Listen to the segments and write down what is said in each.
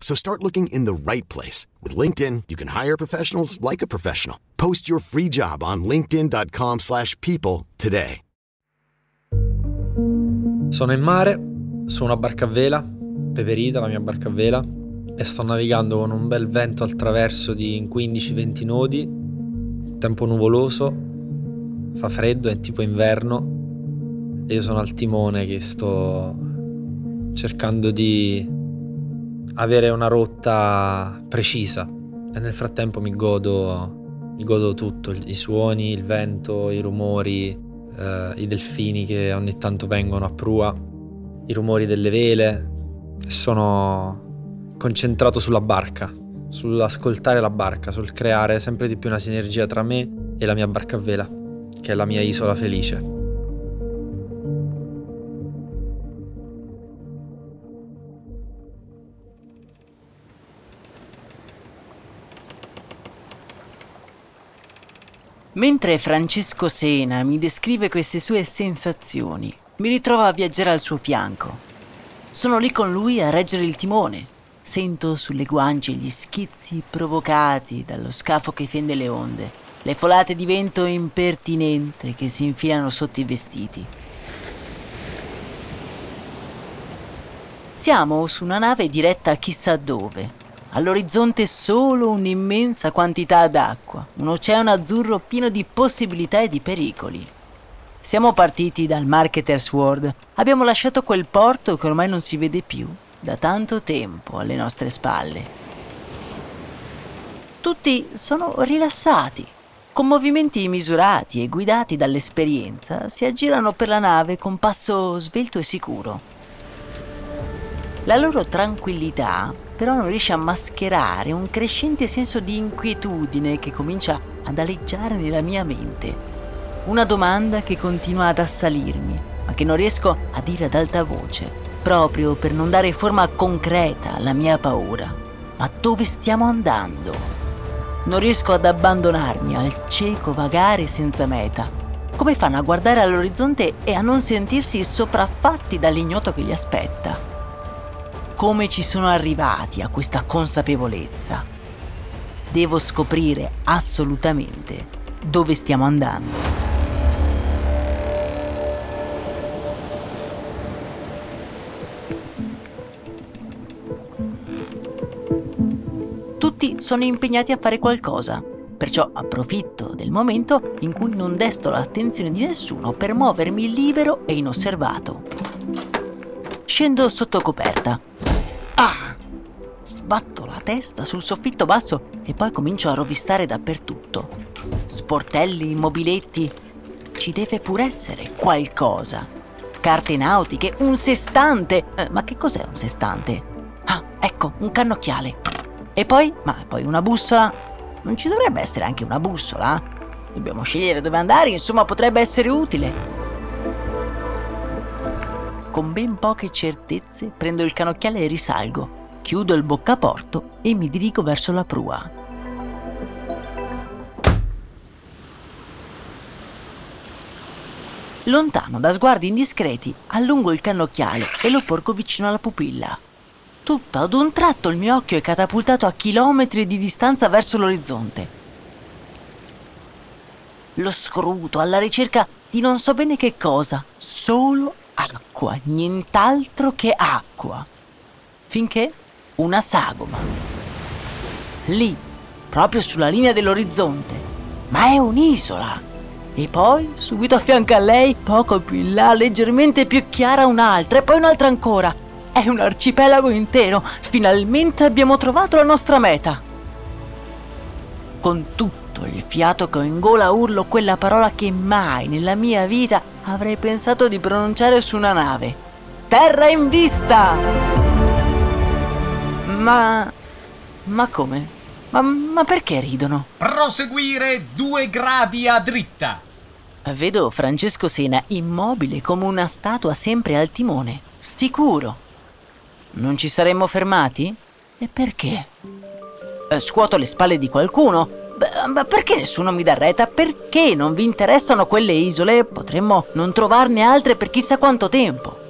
So start looking in the right place. With LinkedIn, you can hire professionals like a professional. Post your free job on linkedin.com slash people today. Sono in mare, su una barca a vela, Peperita, la mia barca a vela, e sto navigando con un bel vento al traverso di 15-20 nodi, tempo nuvoloso, fa freddo, è tipo inverno, e io sono al timone che sto cercando di avere una rotta precisa e nel frattempo mi godo, mi godo tutto, i suoni, il vento, i rumori, eh, i delfini che ogni tanto vengono a prua, i rumori delle vele. Sono concentrato sulla barca, sull'ascoltare la barca, sul creare sempre di più una sinergia tra me e la mia barca a vela, che è la mia isola felice. Mentre Francesco Sena mi descrive queste sue sensazioni, mi ritrovo a viaggiare al suo fianco. Sono lì con lui a reggere il timone. Sento sulle guance gli schizzi provocati dallo scafo che fende le onde, le folate di vento impertinente che si infilano sotto i vestiti. Siamo su una nave diretta chissà dove, All'orizzonte solo un'immensa quantità d'acqua, un oceano azzurro pieno di possibilità e di pericoli. Siamo partiti dal Marketers World, abbiamo lasciato quel porto che ormai non si vede più da tanto tempo alle nostre spalle. Tutti sono rilassati, con movimenti misurati e guidati dall'esperienza, si aggirano per la nave con passo svelto e sicuro. La loro tranquillità però non riesce a mascherare un crescente senso di inquietudine che comincia ad aleggiare nella mia mente. Una domanda che continua ad assalirmi, ma che non riesco a dire ad alta voce, proprio per non dare forma concreta alla mia paura. Ma dove stiamo andando? Non riesco ad abbandonarmi al cieco vagare senza meta. Come fanno a guardare all'orizzonte e a non sentirsi sopraffatti dall'ignoto che li aspetta? Come ci sono arrivati a questa consapevolezza. Devo scoprire assolutamente dove stiamo andando. Tutti sono impegnati a fare qualcosa, perciò approfitto del momento in cui non desto l'attenzione di nessuno per muovermi libero e inosservato. Scendo sotto coperta Ah! Sbatto la testa sul soffitto basso e poi comincio a rovistare dappertutto. Sportelli, mobiletti. Ci deve pure essere qualcosa. Carte nautiche, un sestante. Eh, ma che cos'è un sestante? Ah, ecco, un cannocchiale. E poi? Ma poi una bussola? Non ci dovrebbe essere anche una bussola? Dobbiamo scegliere dove andare, insomma potrebbe essere utile con ben poche certezze prendo il canocchiale e risalgo, chiudo il boccaporto e mi dirigo verso la prua. Lontano da sguardi indiscreti, allungo il cannocchiale e lo porgo vicino alla pupilla. Tutto ad un tratto il mio occhio è catapultato a chilometri di distanza verso l'orizzonte. Lo scruto alla ricerca di non so bene che cosa, solo acqua, nient'altro che acqua. Finché una sagoma. Lì, proprio sulla linea dell'orizzonte. Ma è un'isola. E poi, subito a fianco a lei, poco più in là, leggermente più chiara, un'altra, e poi un'altra ancora. È un arcipelago intero. Finalmente abbiamo trovato la nostra meta. Con tutto il fiato che ho in gola urlo quella parola che mai nella mia vita avrei pensato di pronunciare su una nave. Terra in vista! Ma... ma come? Ma, ma perché ridono? Proseguire due gradi a dritta. Vedo Francesco Sena immobile come una statua sempre al timone. Sicuro. Non ci saremmo fermati? E perché? Eh, scuoto le spalle di qualcuno? Ma perché nessuno mi dà retta? Perché non vi interessano quelle isole? Potremmo non trovarne altre per chissà quanto tempo.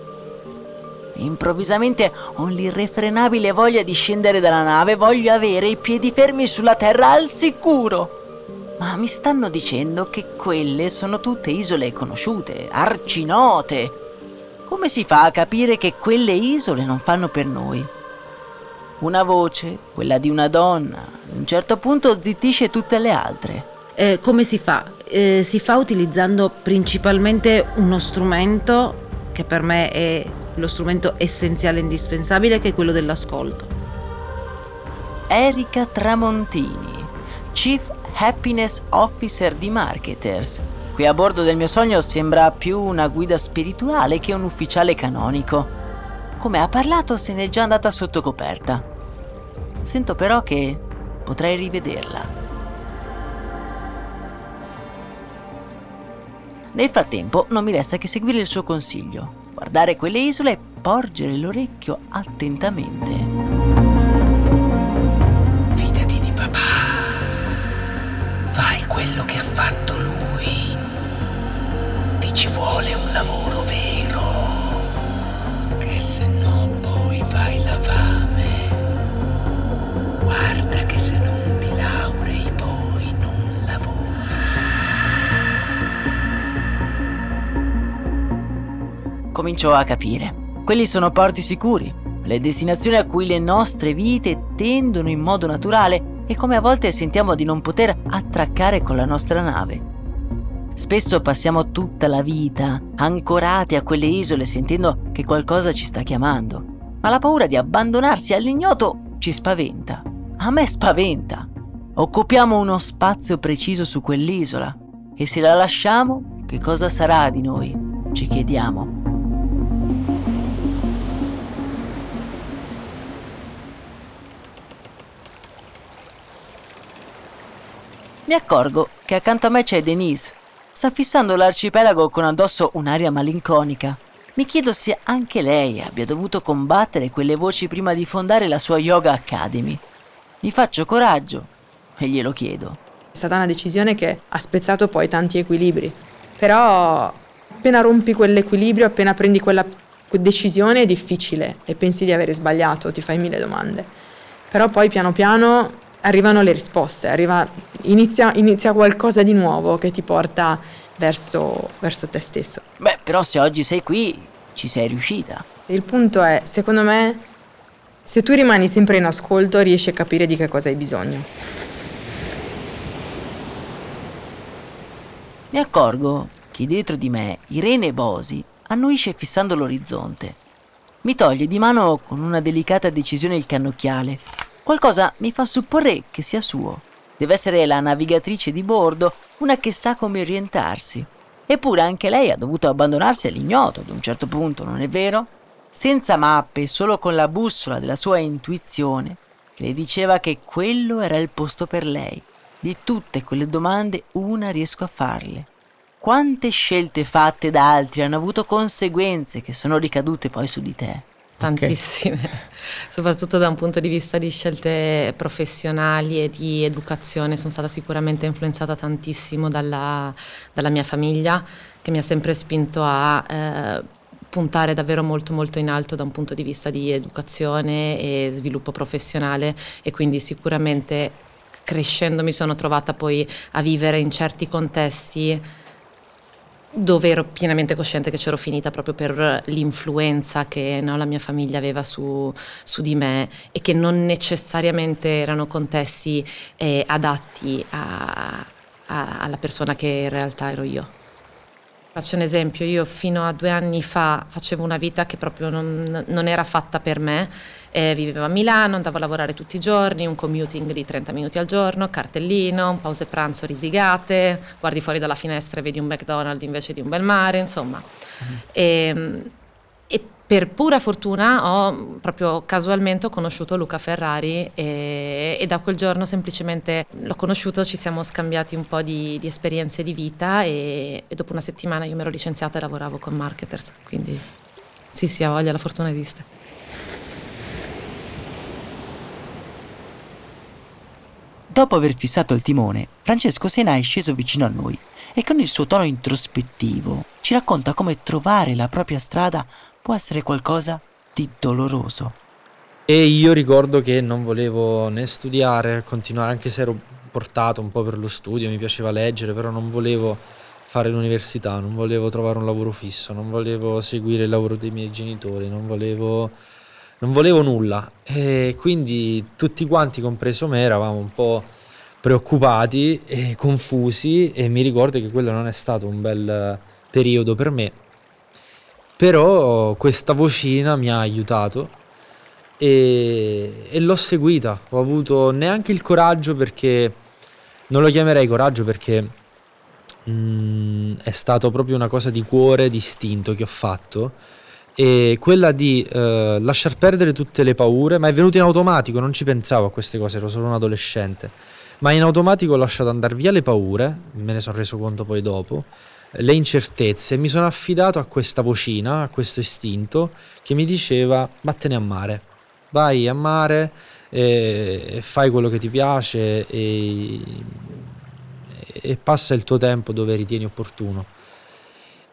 Improvvisamente ho l'irrefrenabile voglia di scendere dalla nave, voglio avere i piedi fermi sulla terra al sicuro. Ma mi stanno dicendo che quelle sono tutte isole conosciute, arcinote. Come si fa a capire che quelle isole non fanno per noi? Una voce, quella di una donna, ad un certo punto zittisce tutte le altre. Eh, come si fa? Eh, si fa utilizzando principalmente uno strumento che per me è lo strumento essenziale e indispensabile, che è quello dell'ascolto. Erika Tramontini, Chief Happiness Officer di Marketers. Qui a bordo del mio sogno sembra più una guida spirituale che un ufficiale canonico. Come ha parlato se n'è già andata sotto coperta. Sento però che potrei rivederla. Nel frattempo non mi resta che seguire il suo consiglio, guardare quelle isole e porgere l'orecchio attentamente. Comincio a capire. Quelli sono porti sicuri, le destinazioni a cui le nostre vite tendono in modo naturale e come a volte sentiamo di non poter attraccare con la nostra nave. Spesso passiamo tutta la vita ancorati a quelle isole sentendo che qualcosa ci sta chiamando, ma la paura di abbandonarsi all'ignoto ci spaventa. A me spaventa. Occupiamo uno spazio preciso su quell'isola e se la lasciamo, che cosa sarà di noi? Ci chiediamo. Mi accorgo che accanto a me c'è Denise. Sta fissando l'arcipelago con addosso un'aria malinconica. Mi chiedo se anche lei abbia dovuto combattere quelle voci prima di fondare la sua Yoga Academy. Mi faccio coraggio e glielo chiedo. È stata una decisione che ha spezzato poi tanti equilibri. Però appena rompi quell'equilibrio, appena prendi quella decisione è difficile e pensi di avere sbagliato, ti fai mille domande. Però poi piano piano arrivano le risposte, arriva, inizia, inizia, qualcosa di nuovo che ti porta verso, verso te stesso. Beh, però se oggi sei qui, ci sei riuscita. Il punto è, secondo me, se tu rimani sempre in ascolto, riesci a capire di che cosa hai bisogno. Mi accorgo che dietro di me Irene Bosi annuisce fissando l'orizzonte. Mi toglie di mano con una delicata decisione il cannocchiale Qualcosa mi fa supporre che sia suo. Deve essere la navigatrice di bordo, una che sa come orientarsi. Eppure anche lei ha dovuto abbandonarsi all'ignoto ad un certo punto, non è vero? Senza mappe, solo con la bussola della sua intuizione, che le diceva che quello era il posto per lei. Di tutte quelle domande una riesco a farle. Quante scelte fatte da altri hanno avuto conseguenze che sono ricadute poi su di te? Tantissime, okay. soprattutto da un punto di vista di scelte professionali e di educazione. Sono stata sicuramente influenzata tantissimo dalla, dalla mia famiglia, che mi ha sempre spinto a eh, puntare davvero molto molto in alto da un punto di vista di educazione e sviluppo professionale e quindi sicuramente crescendo mi sono trovata poi a vivere in certi contesti dove ero pienamente cosciente che c'ero finita proprio per l'influenza che no, la mia famiglia aveva su, su, di me e che non necessariamente erano contesti eh, adatti a, a, alla persona che in realtà ero io. Faccio un esempio, io fino a due anni fa facevo una vita che proprio non, non era fatta per me, eh, vivevo a Milano, andavo a lavorare tutti i giorni, un commuting di 30 minuti al giorno, cartellino, pause pranzo risigate, guardi fuori dalla finestra e vedi un McDonald's invece di un bel mare, insomma. Mm. E, e per pura fortuna ho proprio casualmente ho conosciuto Luca Ferrari e, e, da quel giorno semplicemente l'ho conosciuto, ci siamo scambiati un po' di, di esperienze di vita e, e, dopo una settimana io mi ero licenziata e lavoravo con marketers, quindi sì sì, ha voglia, la fortuna esiste. Dopo aver fissato il timone, Francesco Sena è sceso vicino a noi e con il suo tono introspettivo ci racconta come trovare la propria strada può essere qualcosa di doloroso. E io ricordo che non volevo né studiare, continuare anche se ero portato un po' per lo studio, mi piaceva leggere, però non volevo fare l'università, non volevo trovare un lavoro fisso, non volevo seguire il lavoro dei miei genitori, non volevo, non volevo nulla. E quindi tutti quanti, compreso me, eravamo un po' preoccupati e confusi e mi ricordo che quello non è stato un bel periodo per me però questa vocina mi ha aiutato e, e l'ho seguita. Ho avuto neanche il coraggio perché non lo chiamerei coraggio perché mm, è stato proprio una cosa di cuore, di istinto che ho fatto e quella di eh, lasciar perdere tutte le paure, ma è venuto in automatico, non ci pensavo a queste cose, ero solo un adolescente, ma in automatico ho lasciato andare via le paure, me ne sono reso conto poi dopo, le incertezze, mi sono affidato a questa vocina, a questo istinto che mi diceva vattene a mare, vai a mare e, fai quello che ti piace e, e passa il tuo tempo dove ritieni opportuno.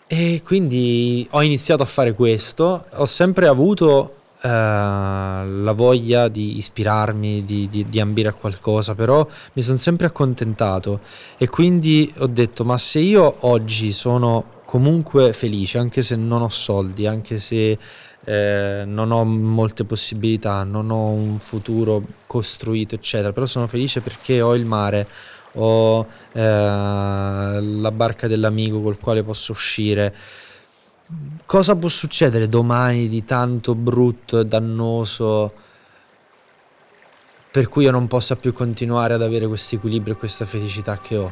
E quindi ho iniziato a fare questo, ho sempre avuto eh, la voglia di ispirarmi, di, di, di, ambire a qualcosa, però mi sono sempre accontentato. E quindi ho detto ma se io oggi sono comunque felice, anche se non ho soldi, anche se eh, non ho molte possibilità, non ho un futuro costruito, eccetera, però sono felice perché ho il mare, ho eh, la barca dell'amico col quale posso uscire cosa può succedere domani di tanto brutto e dannoso per cui io non possa più continuare ad avere questo equilibrio e questa felicità che ho?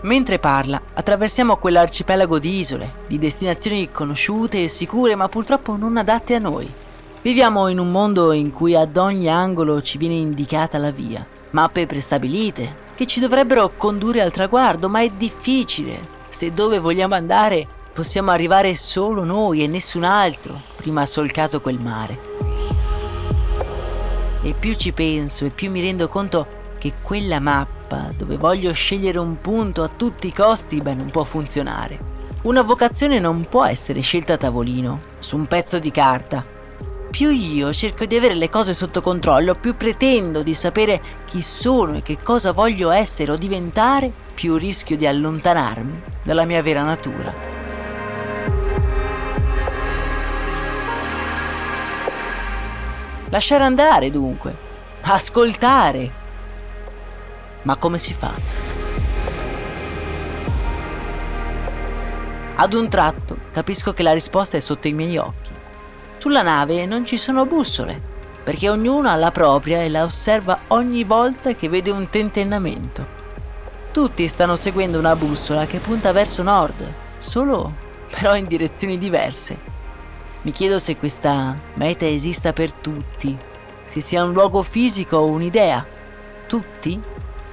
Mentre parla, attraversiamo quell'arcipelago di isole, di destinazioni conosciute e sicure ma purtroppo non adatte a noi. Viviamo in un mondo in cui ad ogni angolo ci viene indicata la via, mappe prestabilite che ci dovrebbero condurre al traguardo, ma è difficile se dove vogliamo andare possiamo arrivare solo noi e nessun altro prima ha solcato quel mare. E più ci penso e più mi rendo conto che quella mappa dove voglio scegliere un punto a tutti i costi, beh, non può funzionare. Una vocazione non può essere scelta a tavolino, su un pezzo di carta, più io cerco di avere le cose sotto controllo, più pretendo di sapere chi sono e che cosa voglio essere o diventare, più rischio di allontanarmi dalla mia vera natura. Lasciare andare dunque, ascoltare. Ma come si fa? Ad un tratto capisco che la risposta è sotto i miei occhi. Sulla nave non ci sono bussole, perché ognuno ha la propria e la osserva ogni volta che vede un tentennamento. Tutti stanno seguendo una bussola che punta verso nord, solo però in direzioni diverse. Mi chiedo se questa meta esista per tutti, se sia un luogo fisico o un'idea. Tutti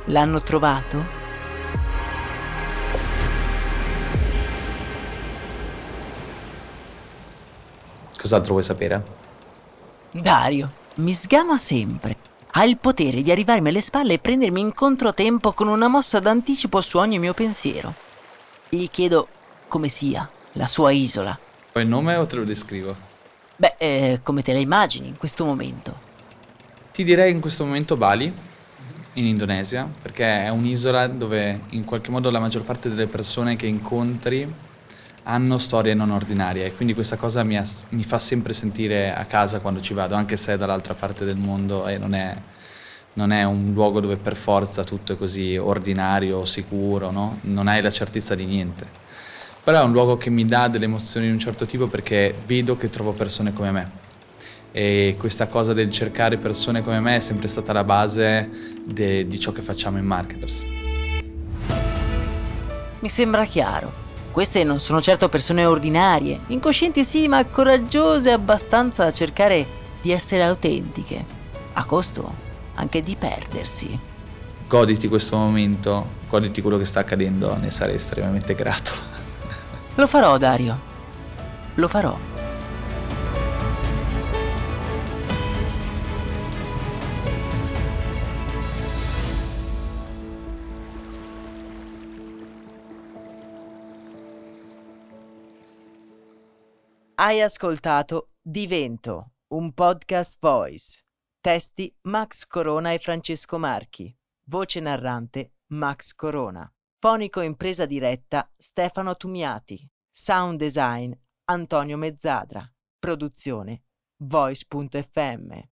l'hanno trovato? Cos'altro vuoi sapere? Dario, mi sgama sempre. Ha il potere di arrivarmi alle spalle e prendermi in controtempo con una mossa d'anticipo su ogni mio pensiero. Gli chiedo come sia la sua isola. Vuoi il nome o te lo descrivo? Beh, eh, come te la immagini in questo momento? Ti direi in questo momento Bali, in Indonesia, perché è un'isola dove in qualche modo la maggior parte delle persone che incontri hanno storie non ordinarie e quindi questa cosa mi, ha, mi, fa sempre sentire a casa quando ci vado, anche se è dall'altra parte del mondo e non è, non è un luogo dove per forza tutto è così ordinario, sicuro, no? non hai la certezza di niente. Però è un luogo che mi dà delle emozioni di un certo tipo perché vedo che trovo persone come me. E questa cosa del cercare persone come me è sempre stata la base de, di ciò che facciamo in Marketers. Mi sembra chiaro Queste non sono certo persone ordinarie, incoscienti sì, ma coraggiose abbastanza da cercare di essere autentiche, a costo anche di perdersi. Goditi questo momento, goditi quello che sta accadendo, ne sarei estremamente grato. Lo farò, Dario. Lo farò. Hai ascoltato Divento, un podcast voice. Testi Max Corona e Francesco Marchi. Voce narrante Max Corona. Fonico impresa diretta Stefano Tumiati. Sound design Antonio Mezzadra. Produzione Voice.fm.